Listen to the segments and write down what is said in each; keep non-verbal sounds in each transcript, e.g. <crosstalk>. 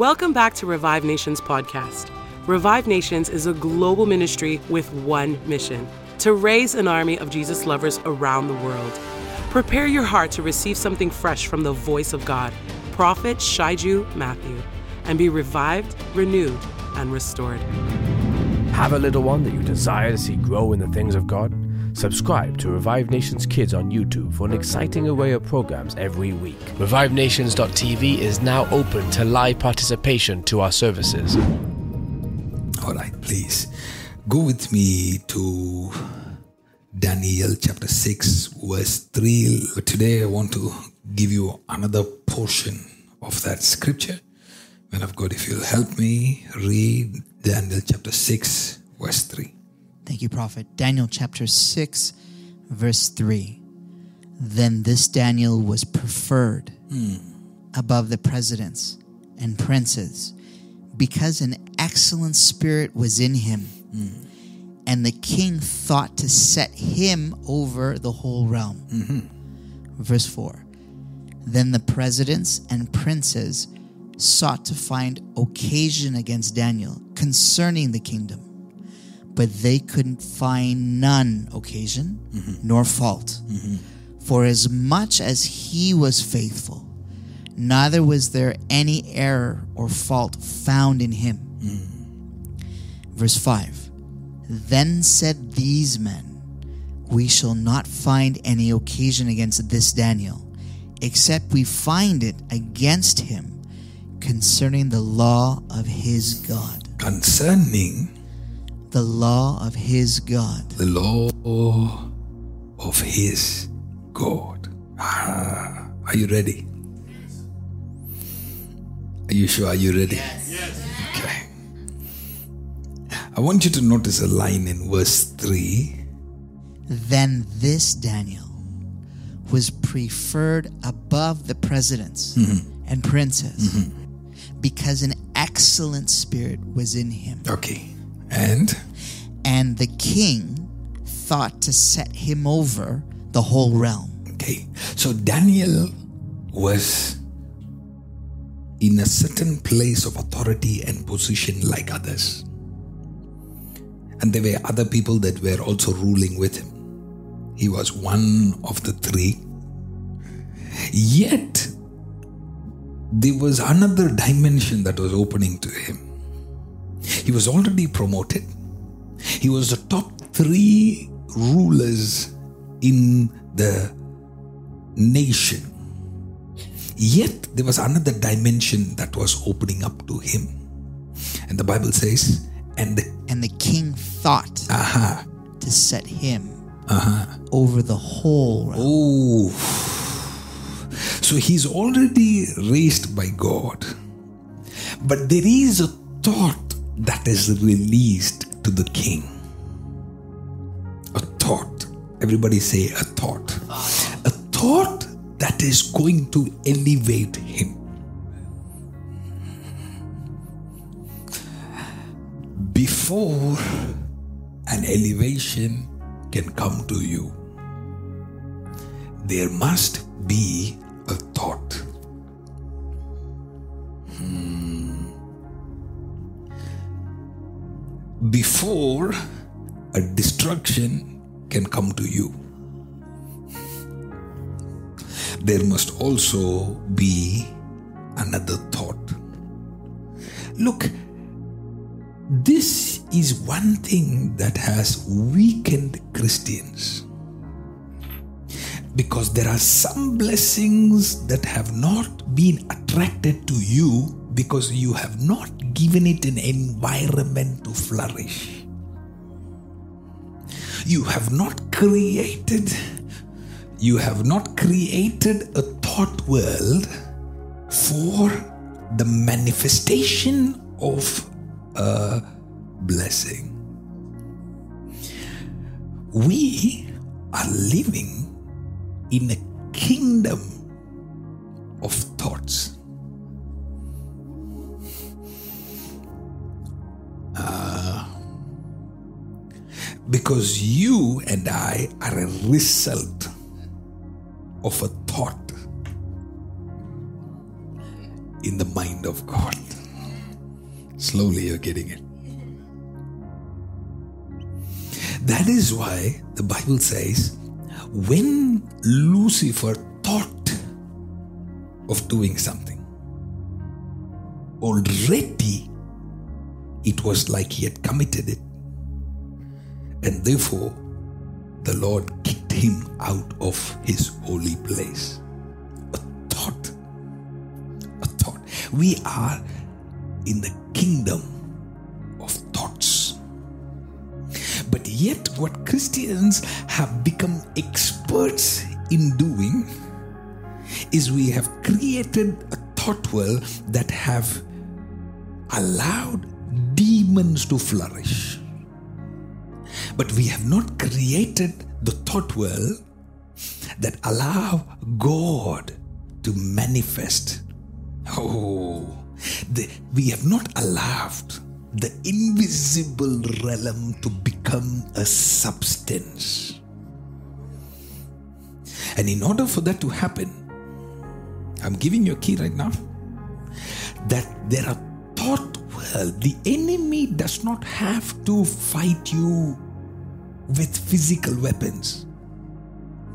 Welcome back to Revive Nations podcast. Revive Nations is a global ministry with one mission to raise an army of Jesus lovers around the world. Prepare your heart to receive something fresh from the voice of God, Prophet Shaiju Matthew, and be revived, renewed, and restored. Have a little one that you desire to see grow in the things of God? Subscribe to Revive Nations Kids on YouTube for an exciting array of programs every week. ReviveNations.tv is now open to live participation to our services. All right, please go with me to Daniel chapter 6, verse 3. Today I want to give you another portion of that scripture. Man of God, if you'll help me read Daniel chapter 6, verse 3. Thank you, Prophet. Daniel chapter 6, verse 3. Then this Daniel was preferred hmm. above the presidents and princes because an excellent spirit was in him. Hmm. And the king thought to set him over the whole realm. Mm-hmm. Verse 4 Then the presidents and princes sought to find occasion against Daniel concerning the kingdom but they couldn't find none occasion mm-hmm. nor fault. Mm-hmm. For as much as he was faithful, neither was there any error or fault found in him. Mm-hmm. Verse 5 Then said these men, We shall not find any occasion against this Daniel, except we find it against him concerning the law of his God. Concerning The law of his God. the law of his God. Ah, are you ready? Are you sure? Are you ready? Yes. Okay. I want you to notice a line in verse 3. Then this Daniel was preferred above the presidents and princes because an excellent spirit was in him. Okay. And And the king thought to set him over the whole realm. Okay, so Daniel was in a certain place of authority and position like others. And there were other people that were also ruling with him. He was one of the three. Yet, there was another dimension that was opening to him. He was already promoted. He was the top three rulers in the nation. Yet there was another dimension that was opening up to him. And the Bible says, and the And the king thought aha, to set him over the whole realm. oh. So he's already raised by God. But there is a thought that is released to the king. A thought. Everybody say a thought. A thought that is going to elevate him. Before an elevation can come to you, there must be Before a destruction can come to you, there must also be another thought. Look, this is one thing that has weakened Christians because there are some blessings that have not been attracted to you because you have not given it an environment to flourish. You have not created you have not created a thought world for the manifestation of a blessing. We are living in a kingdom of thoughts. Because you and I are a result of a thought in the mind of God. Slowly you're getting it. That is why the Bible says when Lucifer thought of doing something, already it was like he had committed it. And therefore, the Lord kicked him out of his holy place. A thought. A thought. We are in the kingdom of thoughts. But yet, what Christians have become experts in doing is we have created a thought world that have allowed demons to flourish. But we have not created the thought world that allow God to manifest. Oh, the, we have not allowed the invisible realm to become a substance. And in order for that to happen, I'm giving you a key right now that there are thought world. The enemy does not have to fight you with physical weapons.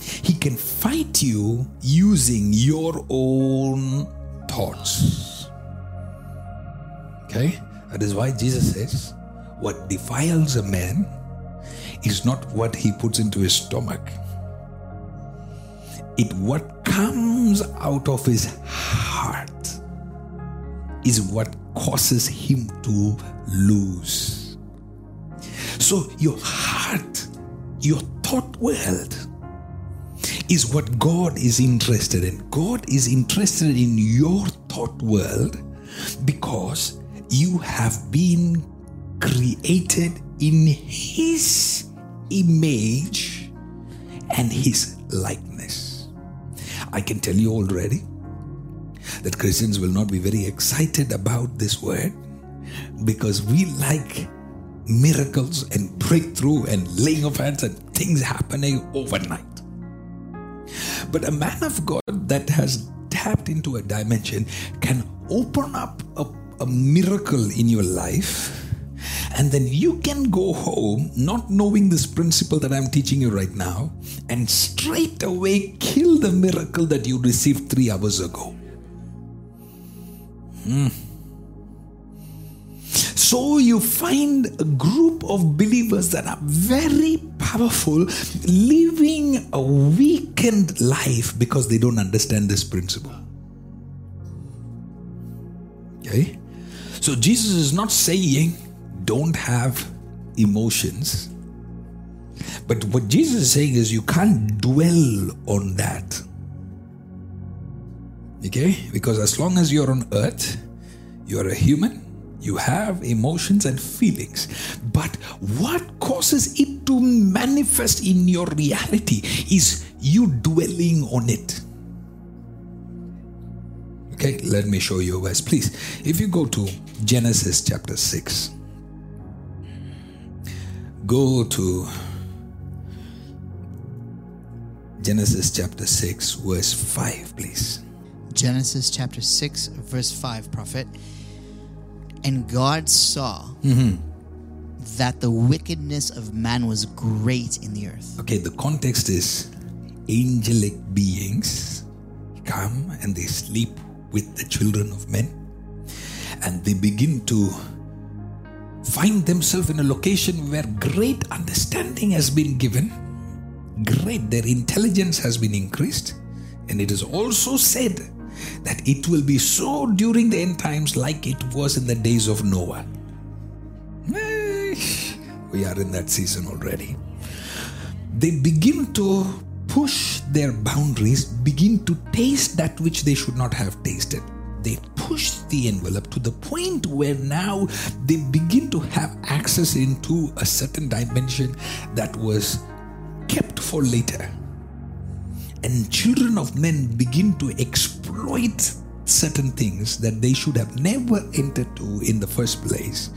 He can fight you using your own thoughts. Okay? That is why Jesus says, What defiles a man is not what he puts into his stomach, it what comes out of his heart is what causes him to lose. So, your heart, your thought world, is what God is interested in. God is interested in your thought world because you have been created in His image and His likeness. I can tell you already that Christians will not be very excited about this word because we like miracles and breakthrough and laying of hands and things happening overnight. But a man of God that has tapped into a dimension can open up a, a miracle in your life. And then you can go home not knowing this principle that I'm teaching you right now and straight away kill the miracle that you received three hours ago. Hmm. So you find a group of believers that are very powerful living a weakened life because they don't understand this principle. Okay? So Jesus is not saying don't have emotions. But what Jesus is saying is you can't dwell on that. Okay? Because as long as you're on earth, you're a human, you have emotions and feelings. But what causes it to manifest in your reality is you dwelling on it. Okay, let me show you a verse, please. If you go to Genesis chapter 6, go to Genesis chapter 6, verse 5, please. Genesis chapter 6, verse 5, prophet. And God saw mm-hmm. that the wickedness of man was great in the earth. Okay, the context is angelic beings come and they sleep with the children of men. And they begin to find themselves in a location where great understanding has been given, great, their intelligence has been increased, and it is also said that it will be so during the end times like it was in the days of Noah. We are in that season already. They begin to push their boundaries, begin to taste that which they should not have tasted. They push the envelope to the point where now they begin to have access into a certain dimension that was kept for later and children of men begin to exploit certain things that they should have never entered to in the first place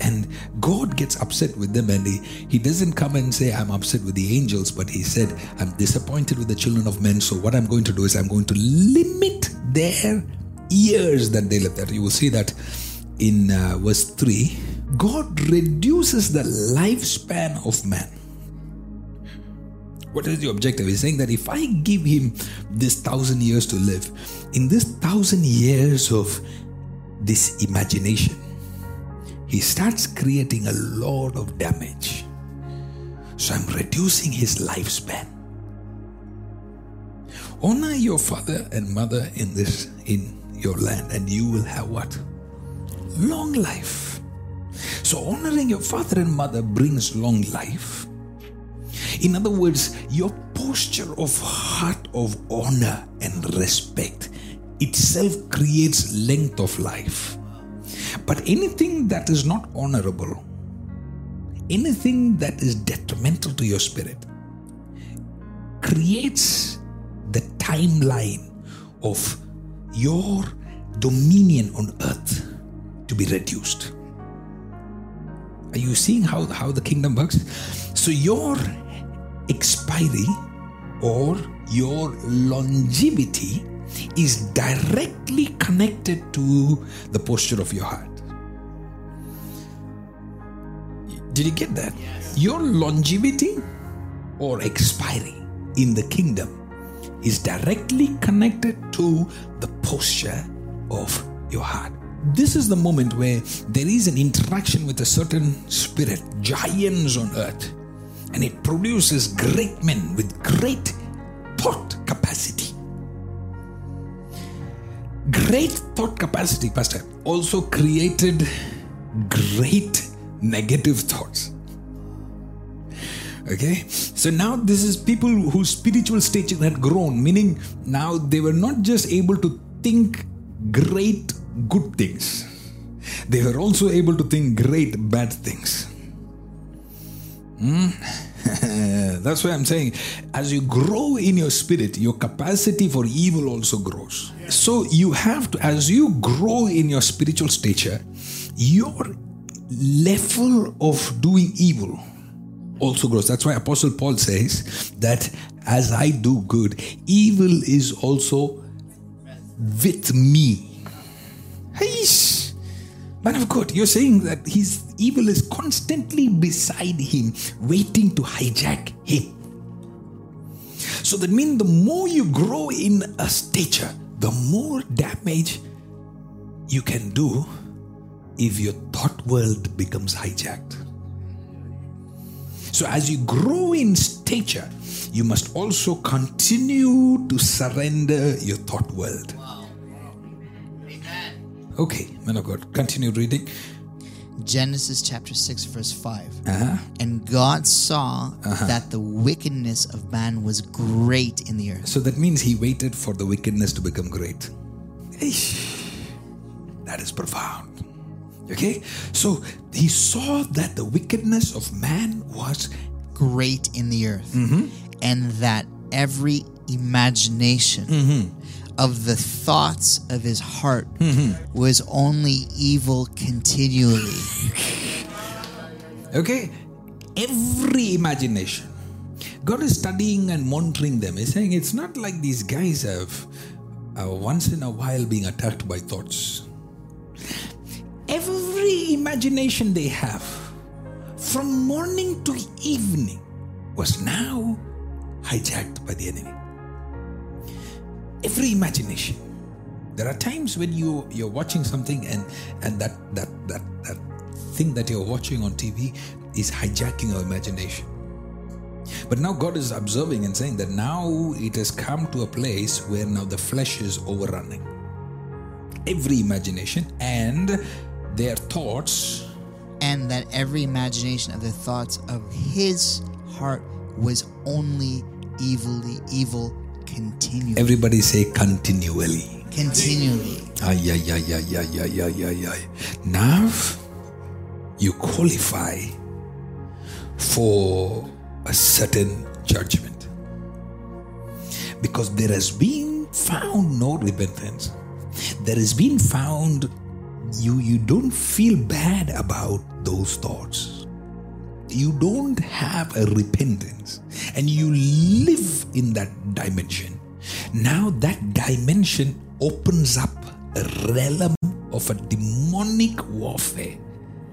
and god gets upset with them and he, he doesn't come and say i'm upset with the angels but he said i'm disappointed with the children of men so what i'm going to do is i'm going to limit their years that they live there you will see that in uh, verse 3, God reduces the lifespan of man. What is the objective? He's saying that if I give him this thousand years to live, in this thousand years of this imagination, he starts creating a lot of damage. So I'm reducing his lifespan. Honor your father and mother in this in your land, and you will have what? Long life. So honoring your father and mother brings long life. In other words, your posture of heart of honor and respect itself creates length of life. But anything that is not honorable, anything that is detrimental to your spirit, creates the timeline of your dominion on earth to be reduced. Are you seeing how, how the kingdom works? So, your expiry or your longevity is directly connected to the posture of your heart. Did you get that? Your longevity or expiry in the kingdom is directly connected to the posture of your heart. This is the moment where there is an interaction with a certain spirit, giants on earth, and it produces great men with great thought capacity. Great thought capacity, Pastor, also created great negative thoughts. Okay, so now this is people whose spiritual stature had grown, meaning now they were not just able to think great good things, they were also able to think great bad things. Hmm? <laughs> That's why I'm saying, as you grow in your spirit, your capacity for evil also grows. So you have to, as you grow in your spiritual stature, your level of doing evil also grows. That's why Apostle Paul says that as I do good, evil is also with me. Hey, man of God, you're saying that his evil is constantly beside him, waiting to hijack him. So that means the more you grow in a stature, the more damage you can do if your thought world becomes hijacked. So, as you grow in stature, you must also continue to surrender your thought world. Okay, man of God, continue reading. Genesis chapter 6, verse 5. Uh-huh. And God saw that the wickedness of man was great in the earth. So that means he waited for the wickedness to become great. Eesh. That is profound. Okay? So he saw that the wickedness of man was Great in the earth. Mm-hmm. And that every imagination Mm-hmm. Of the thoughts of his heart was only evil continually. <laughs> Okay? Every imagination. God is studying and monitoring them. He's saying it's not like these guys have uh, once in a while being attacked by thoughts. Every imagination they have from morning to evening was now hijacked by the enemy. Every imagination. There are times when you you're watching something and and that that that that thing that you're watching on TV is hijacking your imagination. But now God is observing and saying that now it has come to a place where now the flesh is overrunning. Every imagination and their thoughts and that every imagination of the thoughts of his heart was only evilly evil continually. everybody say continually. continually. Ay, ay, ay, ay, ay, ay, ay, ay, ay. Now you qualify for a certain judgment because there has been found no repentance. There has been found you you don't feel bad about those thoughts. You don't have a repentance and you live in that dimension. Now that dimension opens up a realm of a demonic warfare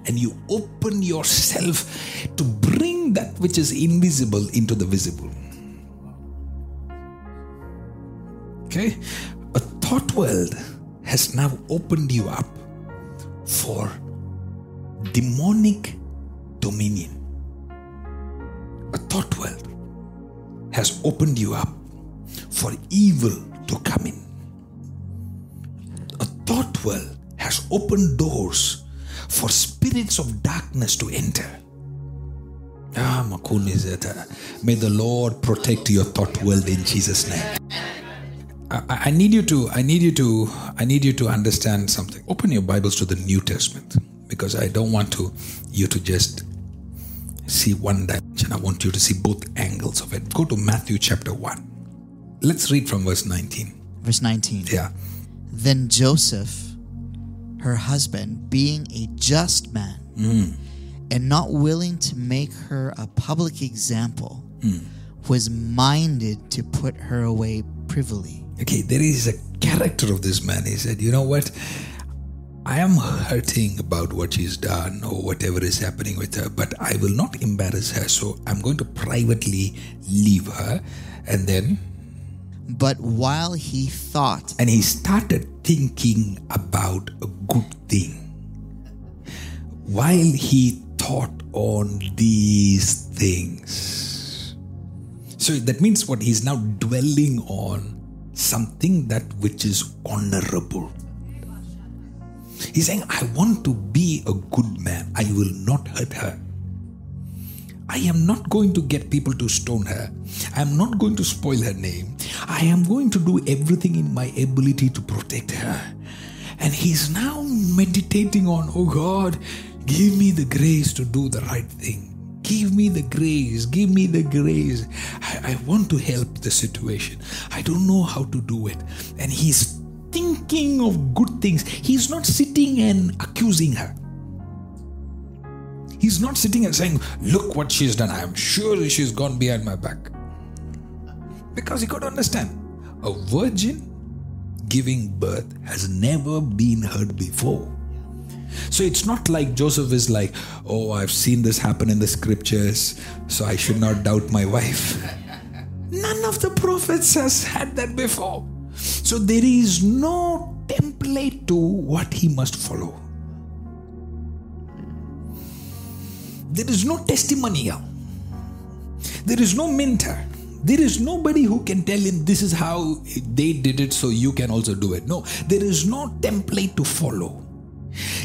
and you open yourself to bring that which is invisible into the visible. Okay? A thought world has now opened you up for demonic dominion. A thought world has opened you up for evil to come in. A thought world has opened doors for spirits of darkness to enter. Ah, May the Lord protect your thought world in Jesus' name. I, I need you to I need you to I need you to understand something. Open your Bibles to the New Testament because I don't want to you to just see one dimension. I want you to see both angles of it. Go to Matthew chapter 1. Let's read from verse 19. Verse 19. Yeah. Then Joseph, her husband, being a just man mm. and not willing to make her a public example, mm. was minded to put her away privily. Okay, there is a character of this man. He said, You know what? I am hurting about what she's done or whatever is happening with her, but I will not embarrass her. So I'm going to privately leave her. And then, But while he thought, and he started thinking about a good thing. While he thought on these things. So that means what? He's now dwelling on something that which is honorable. He's saying, I want to be a good man. I will not hurt her. I am not going to get people to stone her. I am not going to spoil her name. I am going to do everything in my ability to protect her. And he's now meditating on, oh God, give me the grace to do the right thing. Give me the grace. Give me the grace. I, I want to help the situation. I don't know how to do it. And he's thinking of good things. He's not sitting and accusing her. He's not sitting and saying, Look what she's done. I am sure she's gone behind my back. Because you got to understand, a virgin giving birth has never been heard before. So it's not like Joseph is like, Oh, I've seen this happen in the scriptures, so I should not doubt my wife. <laughs> None of the prophets has had that before. So there is no template to what he must follow. There is no testimonial. There is no mentor. There is nobody who can tell him this is how they did it, so you can also do it. No, there is no template to follow.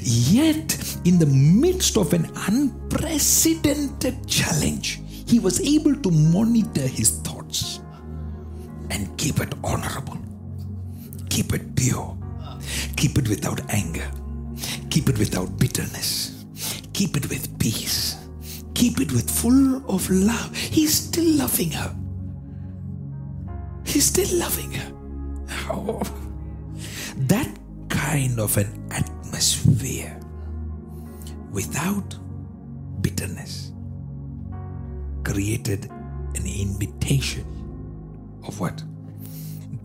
Yet, in the midst of an unprecedented challenge, he was able to monitor his thoughts and keep it honorable, keep it pure, keep it without anger, keep it without bitterness, keep it with peace, keep it with full of love. He's still loving her. He's still loving her. Oh, <laughs> that kind of an atmosphere without bitterness created an invitation of what?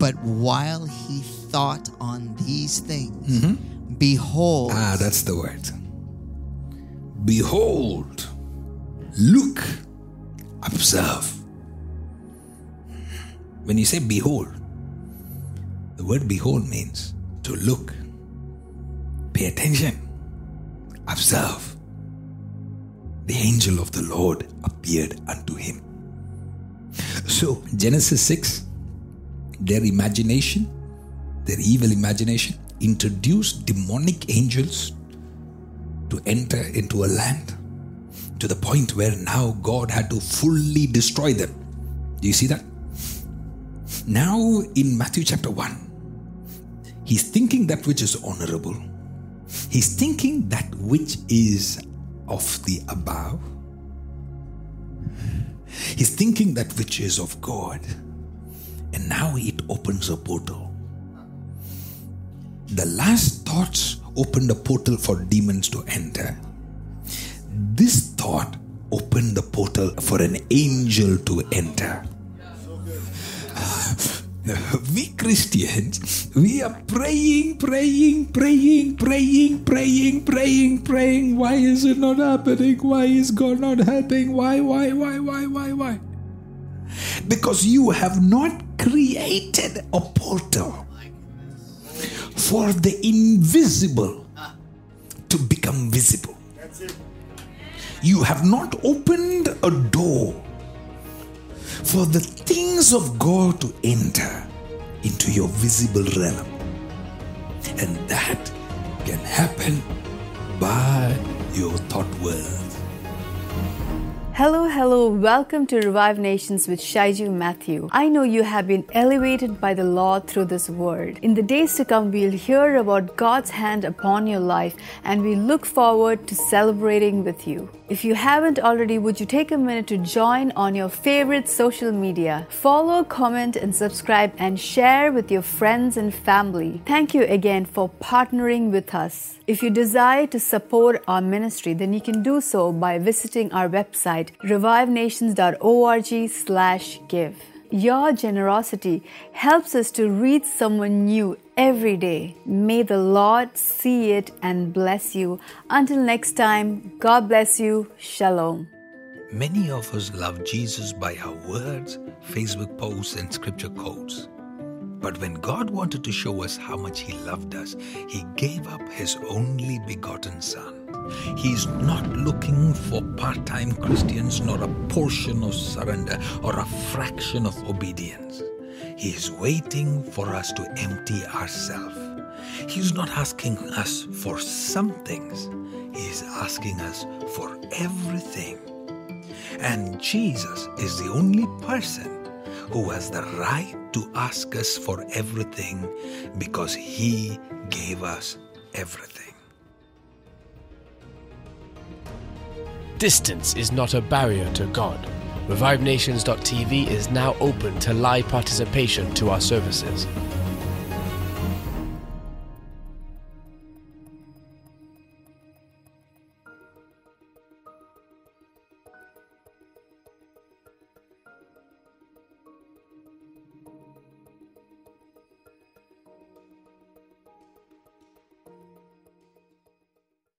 but while he thought on these things, behold, Ah, that's the word. Behold, look, observe. When you say behold, the word behold means to look, pay attention, observe. The angel of the Lord appeared unto him. So, Genesis 6, their imagination, their evil imagination, introduced demonic angels to enter into a land to the point where now God had to fully destroy them. Do you see that? Now, in Matthew chapter 1, he's thinking that which is honorable, he's thinking that which is of the above, he's thinking that which is of God, and now it opens a portal. The last thoughts opened a portal for demons to enter. This thought opened the portal for an angel to enter. <laughs> We Christians, we are praying, praying, praying, praying, praying, praying, praying. Why is it not happening? Why is God not helping? Why, why, why, why, why, why? Because you have not created a portal for the invisible to become visible. You have not opened a door for the things of God to enter into your visible realm. And that can happen by your thought world. Hello, hello, welcome to Revive Nations with Shaiju Matthew. I know you have been elevated by the Lord through this word. In the days to come, we'll hear about God's hand upon your life and we look forward to celebrating with you. If you haven't already, would you take a minute to join on your favorite social media? Follow, comment, and subscribe and share with your friends and family. Thank you again for partnering with us. If you desire to support our ministry, then you can do so by visiting our website revivenations.org/give. Your generosity helps us to reach someone new every day. May the Lord see it and bless you. Until next time, God bless you. Shalom. Many of us love Jesus by our words, Facebook posts, and scripture quotes. But when God wanted to show us how much He loved us, He gave up His only begotten Son. He's not looking for part time Christians nor a portion of surrender or a fraction of obedience. He is waiting for us to empty ourselves. He's not asking us for some things, He is asking us for everything. And Jesus is the only person who has the right to ask us for everything because He gave us everything. Distance is not a barrier to God. ReviveNations.tv is now open to live participation to our services.